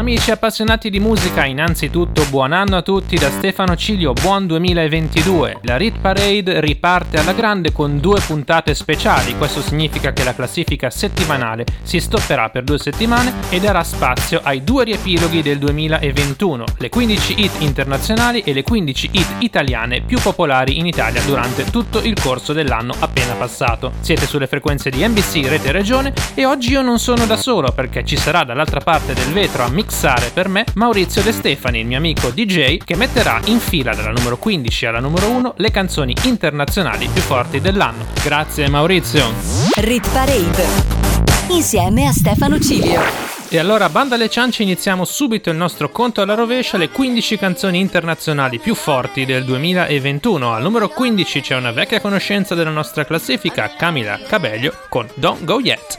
Amici appassionati di musica, innanzitutto buon anno a tutti da Stefano Cilio, buon 2022. La Rit Parade riparte alla grande con due puntate speciali, questo significa che la classifica settimanale si stopperà per due settimane e darà spazio ai due riepiloghi del 2021, le 15 hit internazionali e le 15 hit italiane più popolari in Italia durante tutto il corso dell'anno appena passato. Siete sulle frequenze di NBC Rete Regione e oggi io non sono da solo perché ci sarà dall'altra parte del vetro a mix mixare per me Maurizio De Stefani, il mio amico DJ, che metterà in fila dalla numero 15 alla numero 1 le canzoni internazionali più forti dell'anno. Grazie Maurizio. Rit Parade. Insieme a Stefano Cilio. E allora, banda alle ciance, iniziamo subito il nostro conto alla rovescia, le 15 canzoni internazionali più forti del 2021. Al numero 15 c'è una vecchia conoscenza della nostra classifica, Camila Cabello, con Don't Go Yet.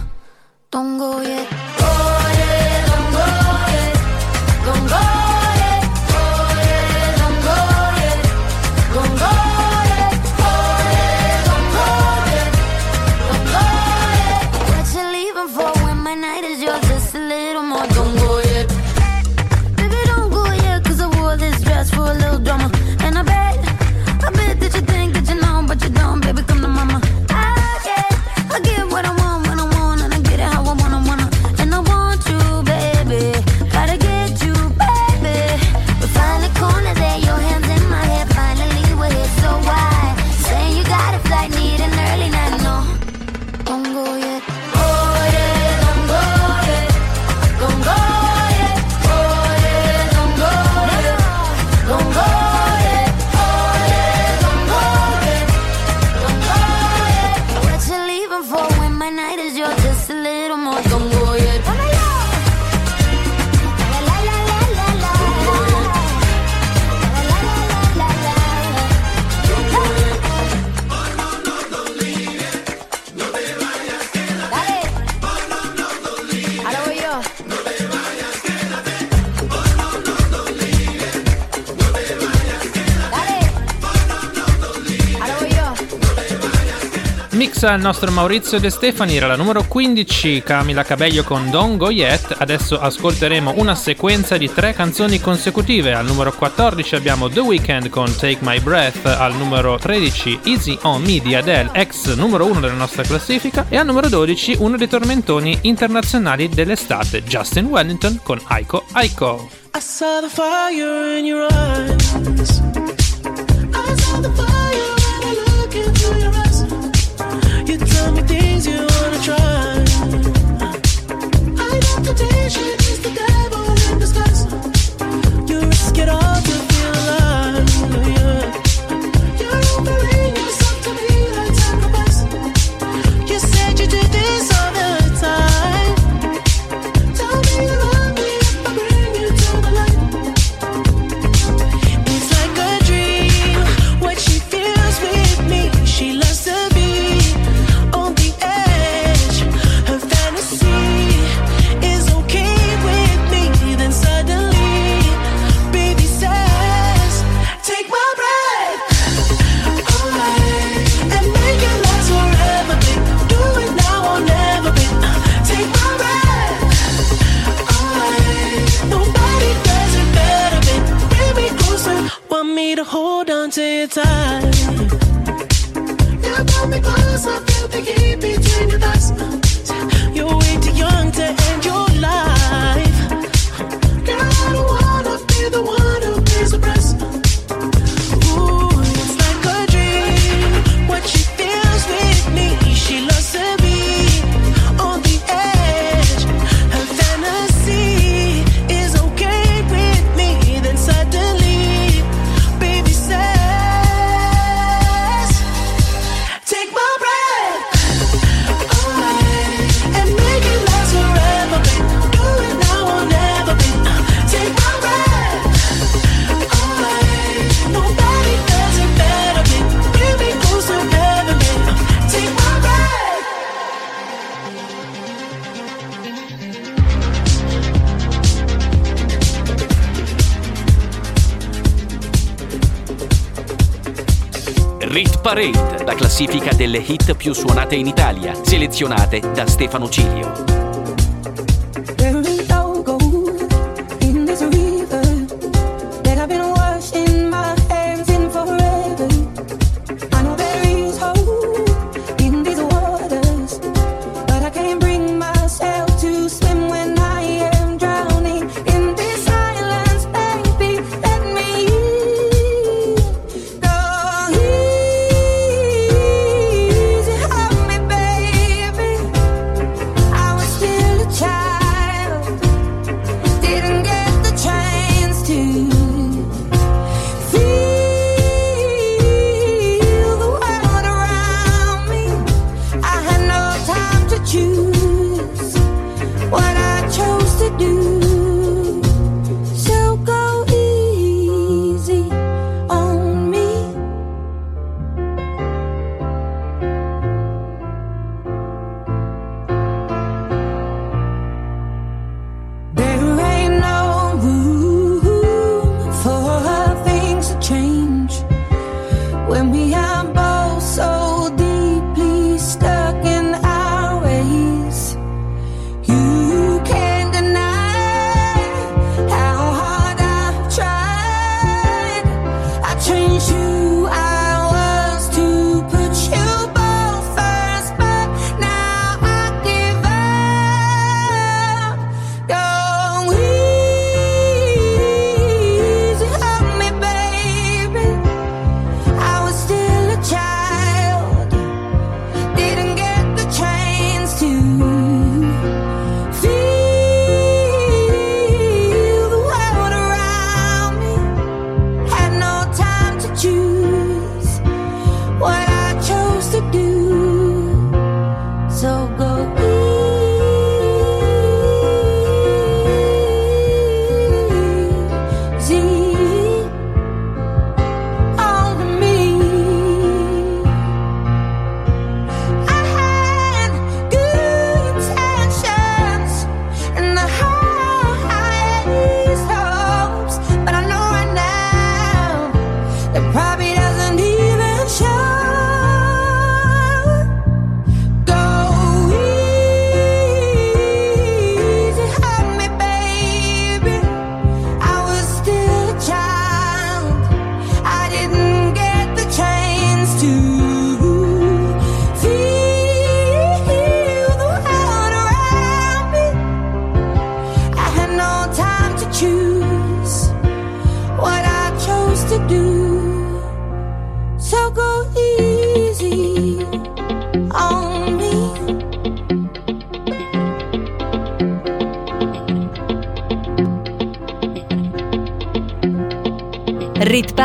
go yet. Mixa il nostro Maurizio De Stefani, era la numero 15, Camila Cabello con Don't Go. Adesso ascolteremo una sequenza di tre canzoni consecutive. Al numero 14 abbiamo The Weeknd con Take My Breath, al numero 13 Easy On Me di Adele, ex numero 1 della nostra classifica, e al numero 12 uno dei tormentoni internazionali dell'estate, Justin Wellington con Aiko Aiko. I saw the fire in your eyes. I saw the fire Rit Parade, la classifica delle hit più suonate in Italia, selezionate da Stefano Cilio.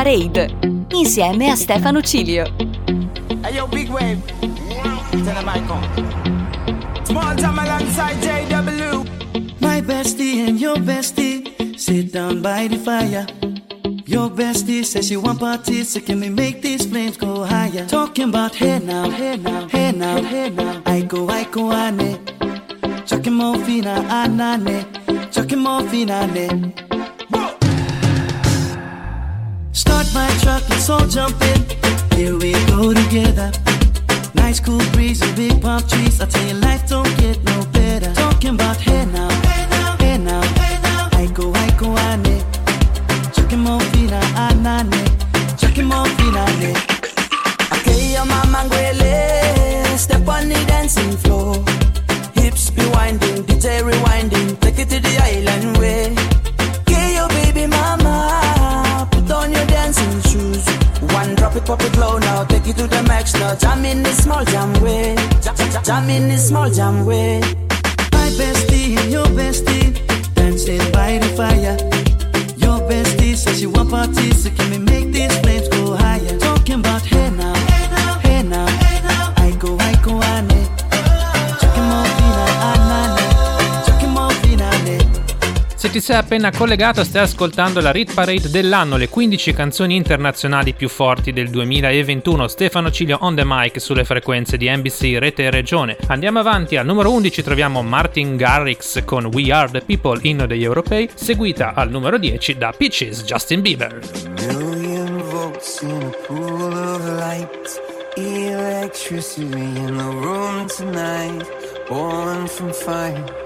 Parade insieme a Stefano Cilio. Hey yo, big wave. Tell them I come. Small time alongside JW. My bestie and your bestie sit down by the fire. Your bestie says she want parties, so can we make these flames go higher? Talking about hey now, hey now, hey now, hey now. I go, I go, ane. Chucking more fina, anane. Chucking more fina, ne. my truck, let's all jump in. Here we go together. Nice cool breeze and big palm trees. I tell you, life don't get no better. Talking about hey now, hey now, hey now, hey now. I go, I go, I ne. Chucking more fina, anane. Chucking more fina, ne. Okay, your mama ngwele. Step on the dancing floor. Hips be winding, DJ rewinding. Take it to the island way. Pop it low now, take it to the max now. Jam in this small jam way, jam, in this small jam way. My bestie your bestie dancing by the fire. Your bestie says she want parties, so can we make these flames go higher? Talking about hey now, ti sei appena collegato stai ascoltando la Rit Parade dell'anno, le 15 canzoni internazionali più forti del 2021. Stefano Ciglio on the mic sulle frequenze di NBC Rete e Regione. Andiamo avanti, al numero 11 troviamo Martin Garrix con We Are the People, inno degli europei, seguita al numero 10 da Peaches Justin Bieber. Electricity in the room tonight. Born from fire,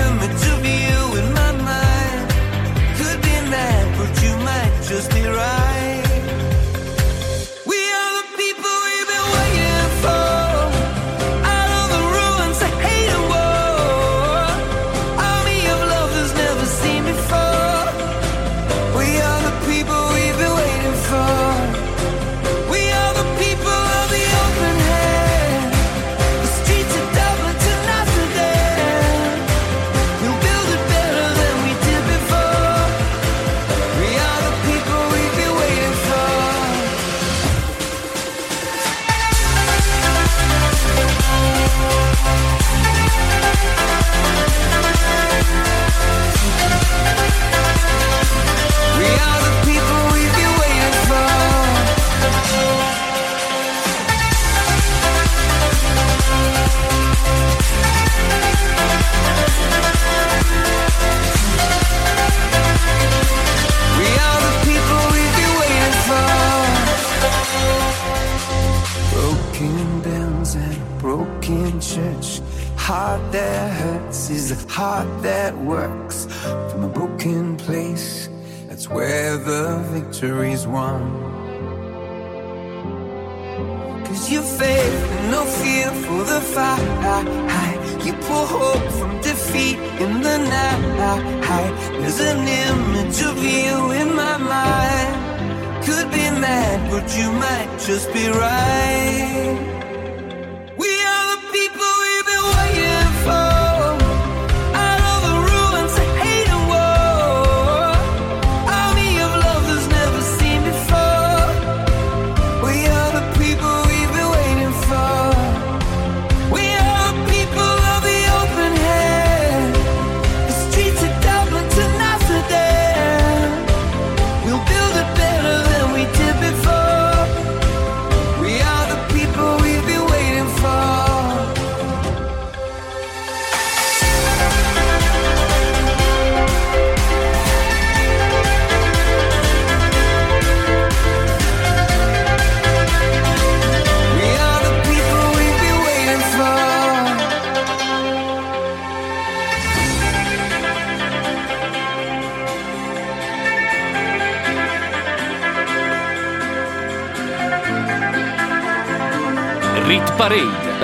you might just be right.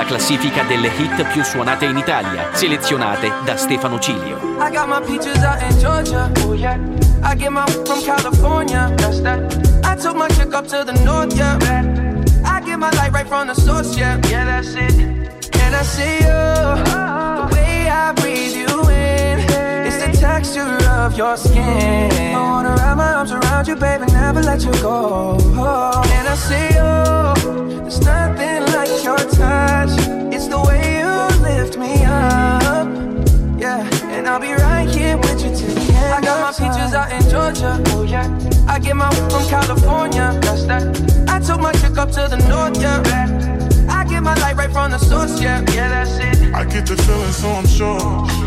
Classifica delle hit più suonate in Italia, selezionate da Stefano Cilio. I got my peaches out in Georgia. Oh yeah. I get my from California. That's that. I took my chick up to the north. Yeah. I get my light right from the source. Yeah. Yeah, that's it. And I see you. The way I breathe you in. It's the texture of your skin. I wanna wrap my arms around you, baby, never let you go. Oh, and I see you. There's nothing like your touch. It's the way you lift me up. Yeah, and I'll be right here with you till the end. I got my peaches out in Georgia. Oh yeah. I get my from California. That's that. I took my chick up to the north. Yeah. I get my light right from the source. Yeah, yeah, that's it. I get the feeling, so I'm sure.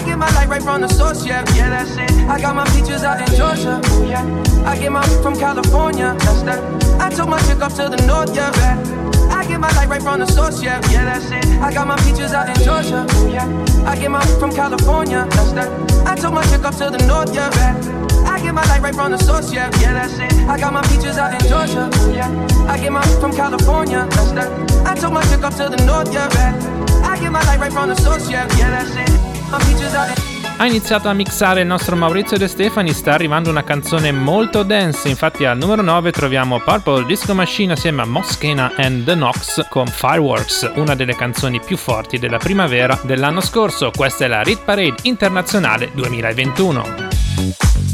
I get my light right from the source, yeah, yeah, that's it. I got my features out in Georgia, ooh, yeah. I get my from California, that's that. I took my chick up to the north, yeah, yeah. I get my light right from the source, yeah, yeah, that's it. I got my features out in Georgia, ooh, yeah. I get my from California, that's that. I took my chick up to the north, yeah, yeah. I get my light right from the source, yeah, yeah, that's it. I got my features out in Georgia, ooh, yeah. I get my from California, that's that. I took my chick up to the north, yeah, yeah. I get my light right from the source, yeah, yeah, that's it. Ha iniziato a mixare il nostro Maurizio De Stefani, sta arrivando una canzone molto dance, infatti al numero 9 troviamo Purple Disco Machine assieme a Moschena and The Knox con Fireworks, una delle canzoni più forti della primavera dell'anno scorso, questa è la Rit Parade Internazionale 2021.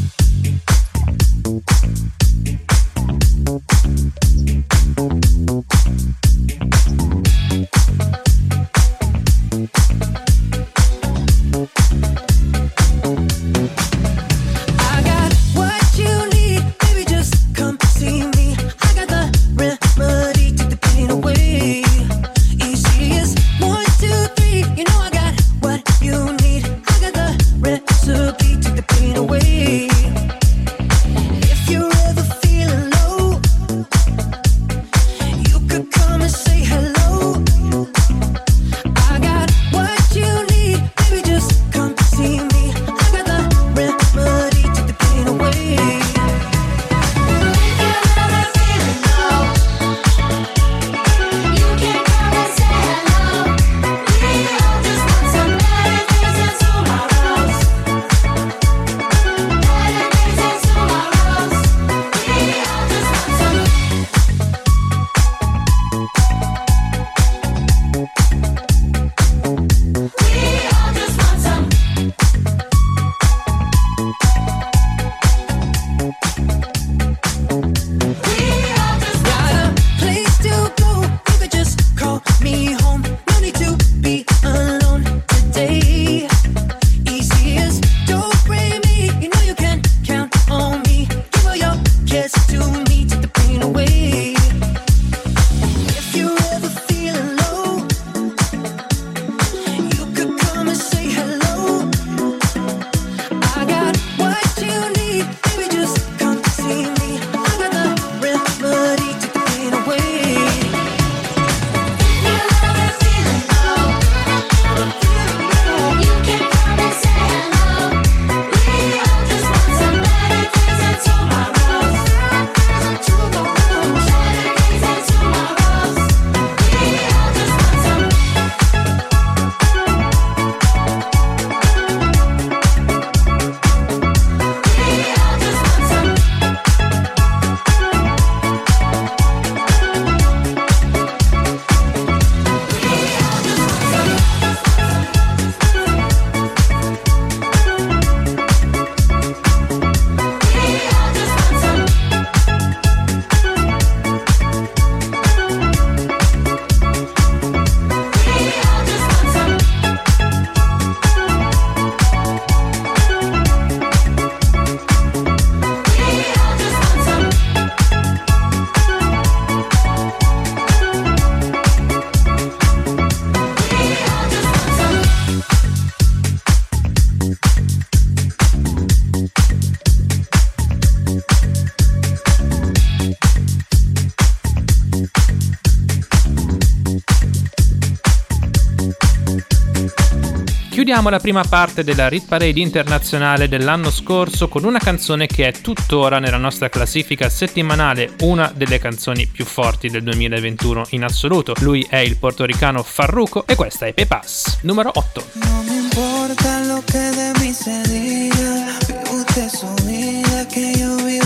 Chiudiamo la prima parte della Rit Parade internazionale dell'anno scorso con una canzone che è tuttora nella nostra classifica settimanale una delle canzoni più forti del 2021 in assoluto. Lui è il portoricano Farruko e questa è Pepas, numero 8. No me importa lo que de mí se diga. Vive usted su vida, que yo vivo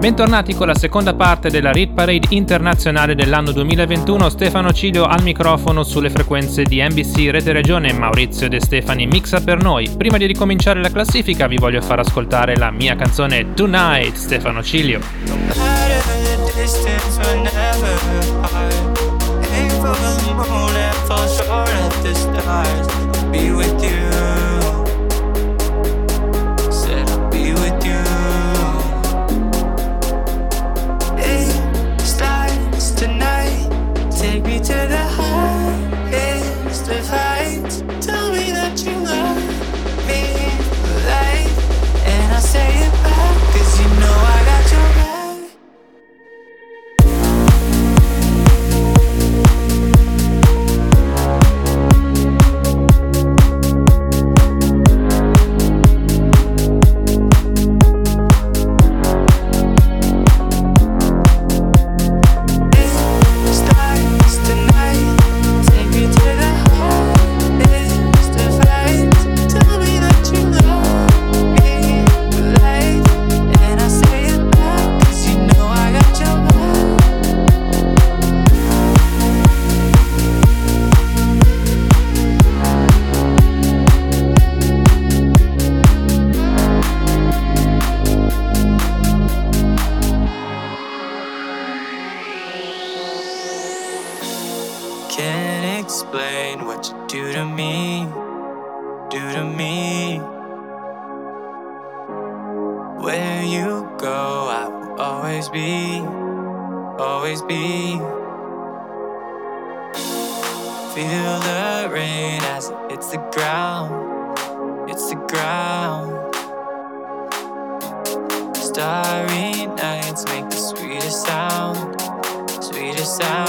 Bentornati con la seconda parte della Rit Parade internazionale dell'anno 2021. Stefano Cilio al microfono sulle frequenze di NBC Rete Regione. Maurizio De Stefani mixa per noi. Prima di ricominciare la classifica, vi voglio far ascoltare la mia canzone Tonight, Stefano Cilio. matter This side.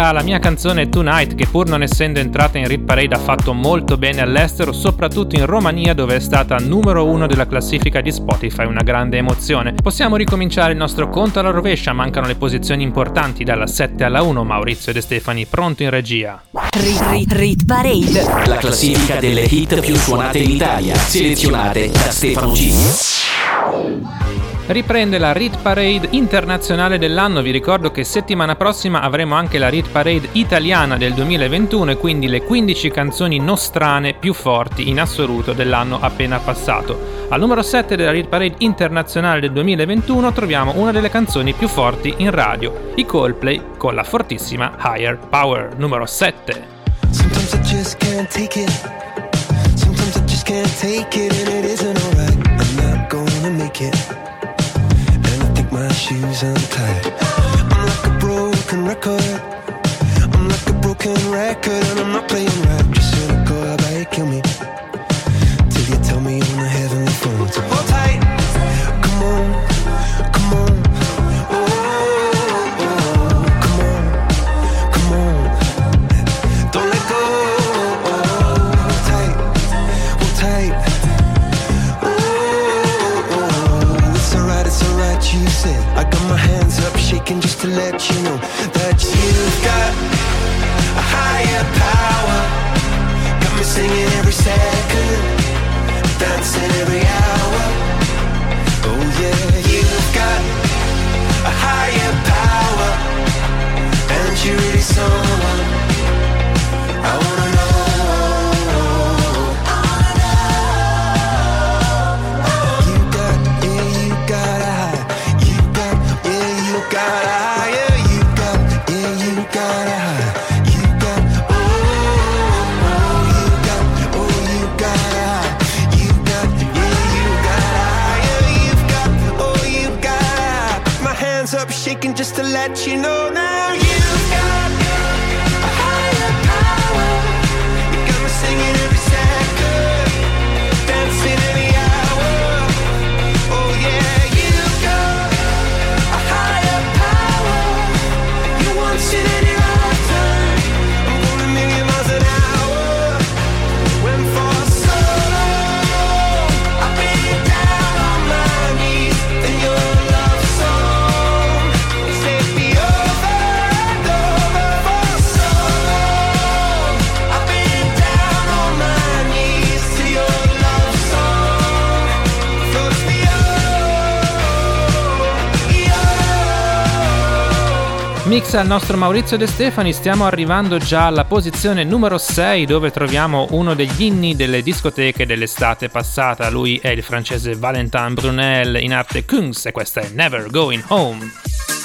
Era la mia canzone Tonight che pur non essendo entrata in Rit Parade ha fatto molto bene all'estero, soprattutto in Romania dove è stata numero uno della classifica di Spotify, una grande emozione. Possiamo ricominciare il nostro conto alla rovescia, mancano le posizioni importanti dalla 7 alla 1, Maurizio De Stefani pronto in regia. Rit Rit Rit Parade. La classifica delle hit più suonate in Italia. Selezionate da Stefano Cilio. Riprende la Rit Parade internazionale dell'anno, vi ricordo che settimana prossima avremo anche la Rit Parade italiana del 2021 e quindi le 15 canzoni nostrane più forti in assoluto dell'anno appena passato. Al numero 7 della Rit Parade internazionale del 2021 troviamo una delle canzoni più forti in radio, i Coldplay con la fortissima Higher Power, numero 7. Sometimes I just can't take it. Sometimes I just can't take it, and it isn't alright. I'm not gonna make it. my shoes untied. I'm like a broken record. I'm like a broken record, and I'm not playing right. Just let it go, I kill me. To let you know that you've got a higher power. Got me singing every second, dancing every hour. Oh yeah, you've got a higher power, and you really someone let you know Mix al nostro Maurizio De Stefani, stiamo arrivando già alla posizione numero 6 dove troviamo uno degli inni delle discoteche dell'estate passata. Lui è il francese Valentin Brunel in arte Kungs e questa è Never Going Home.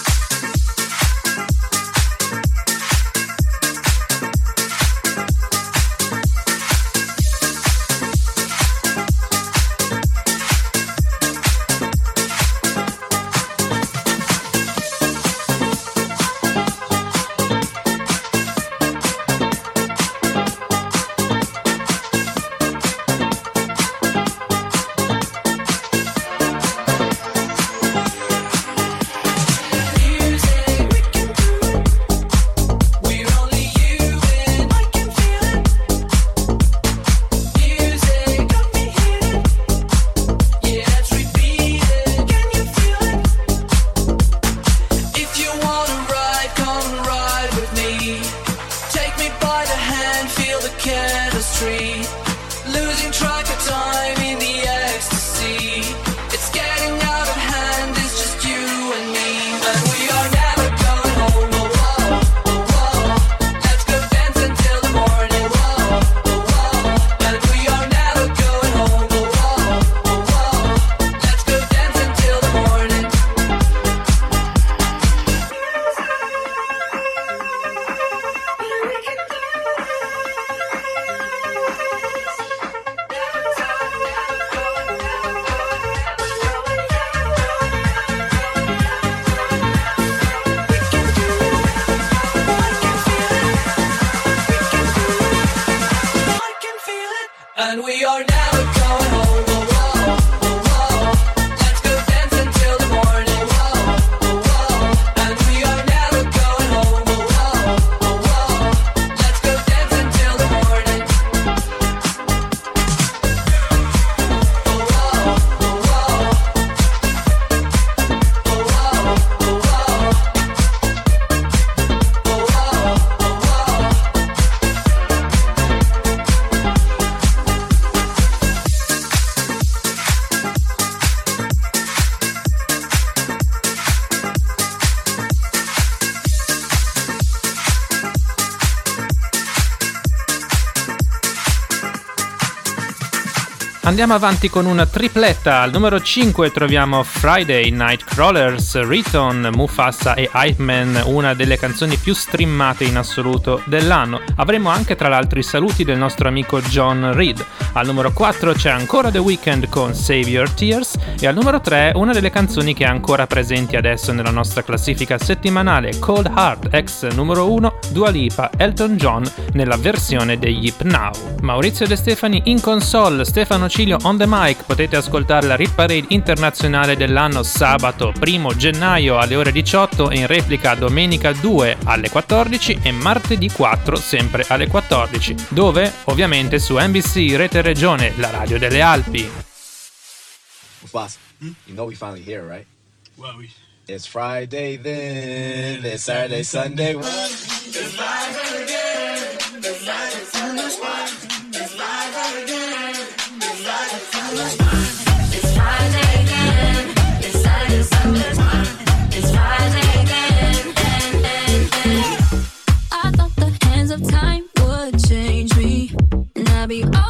Andiamo avanti con una tripletta. Al numero 5 troviamo Friday Nightcrawlers, Riton, Mufasa e Hype una delle canzoni più streamate in assoluto dell'anno. Avremo anche tra l'altro i saluti del nostro amico John Reed. Al numero 4 c'è ancora The Weeknd con Save Your Tears e al numero 3 una delle canzoni che è ancora presenti adesso nella nostra classifica settimanale, Cold Heart, ex numero 1, Dua Lipa, Elton John nella versione degli Hip Now. Maurizio De Stefani in console, Stefano consiglio on the mic potete ascoltare la Rip Parade internazionale dell'anno sabato 1 gennaio alle ore 18 e in replica domenica 2 alle 14 e martedì 4 sempre alle 14, dove ovviamente su NBC Rete Regione, la radio delle Alpi. Boss, you know we finally here, right? Well, we... It's Friday then, it's Saturday, Sunday. It's Friday again, it's Friday, Sunday. of time would change me, and I'd be.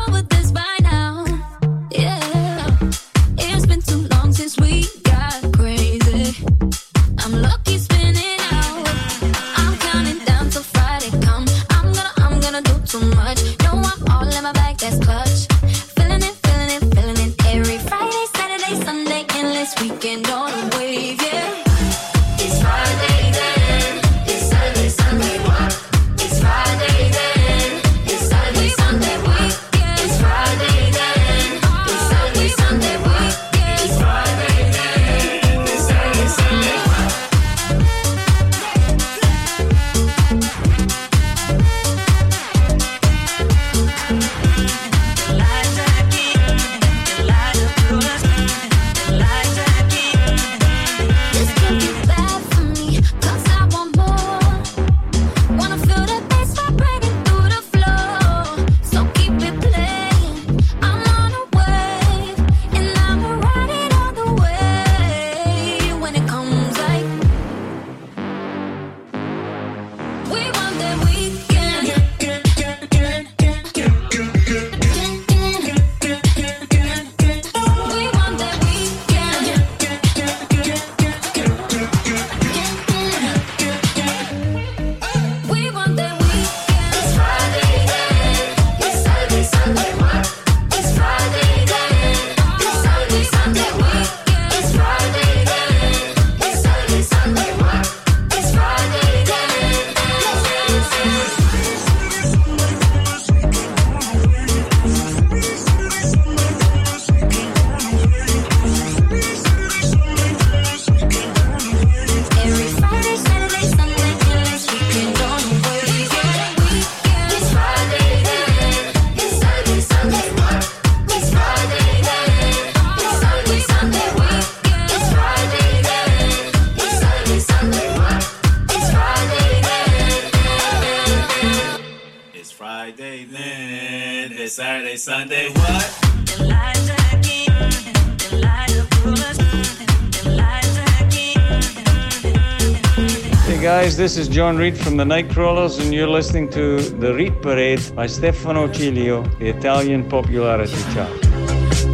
this is John Reed from the Nightcrawlers, and you're listening to The Reed Parade by Stefano Cilio, the Italian popularity chart.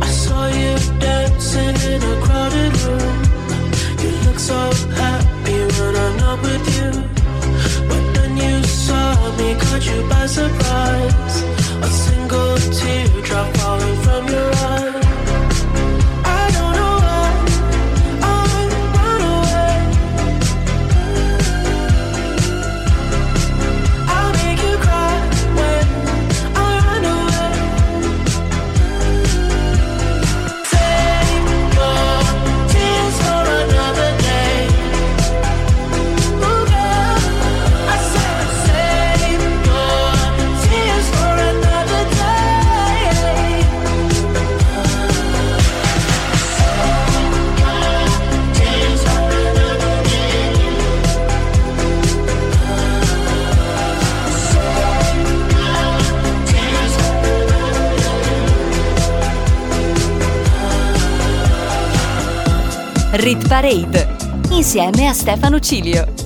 I saw you dancing in a crowded room. You look so happy when I'm not with you. But then you saw me, caught you by surprise. A single tear Brit Parade insieme a Stefano Cilio.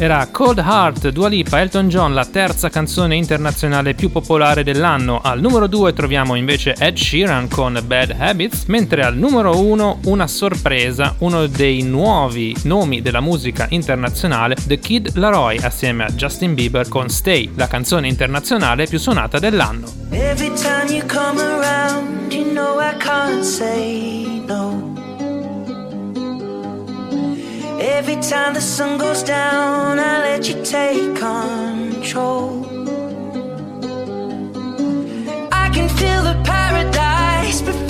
era Cold Heart, Dua Lipa, Elton John, la terza canzone internazionale più popolare dell'anno. Al numero 2 troviamo invece Ed Sheeran con Bad Habits, mentre al numero 1 una sorpresa, uno dei nuovi nomi della musica internazionale, The Kid Laroi assieme a Justin Bieber con Stay, la canzone internazionale più suonata dell'anno. Every time you come around, you know I can't say Every time the sun goes down, I let you take control. I can feel the paradise.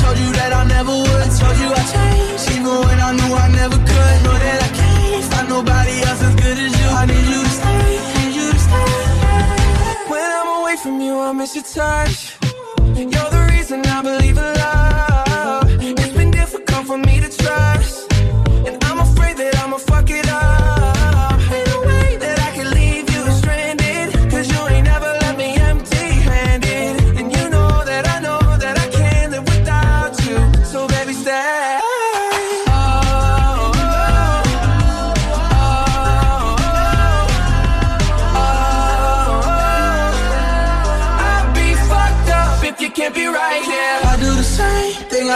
told you that I never would. Told you I changed, even when I knew I never could. Know that I can't find nobody else as good as you. I need you to stay, need you to stay. When I'm away from you, I miss your touch. You're the reason I believe in love. It's been difficult for me to trust.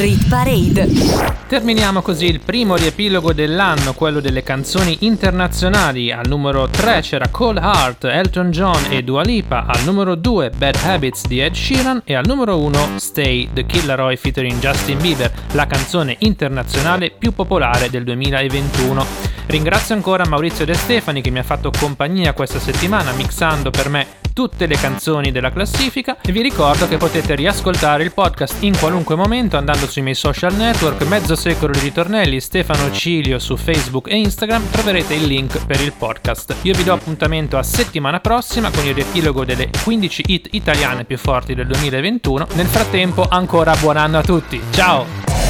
Rit Parade. Terminiamo così il primo riepilogo dell'anno, quello delle canzoni internazionali. Al numero 3 c'era Cole Hart, Elton John e Dua Lipa, al numero 2 Bad Habits di Ed Sheeran e al numero 1 Stay, The Killeroy featuring Justin Bieber, la canzone internazionale più popolare del 2021. Ringrazio ancora Maurizio De Stefani che mi ha fatto compagnia questa settimana mixando per me tutte le canzoni della classifica e vi ricordo che potete riascoltare il podcast in qualunque momento andando sui miei social network Mezzo Secolo di Ritornelli, Stefano Cilio su Facebook e Instagram troverete il link per il podcast. Io vi do appuntamento a settimana prossima con il riepilogo delle 15 hit italiane più forti del 2021. Nel frattempo ancora buon anno a tutti, ciao!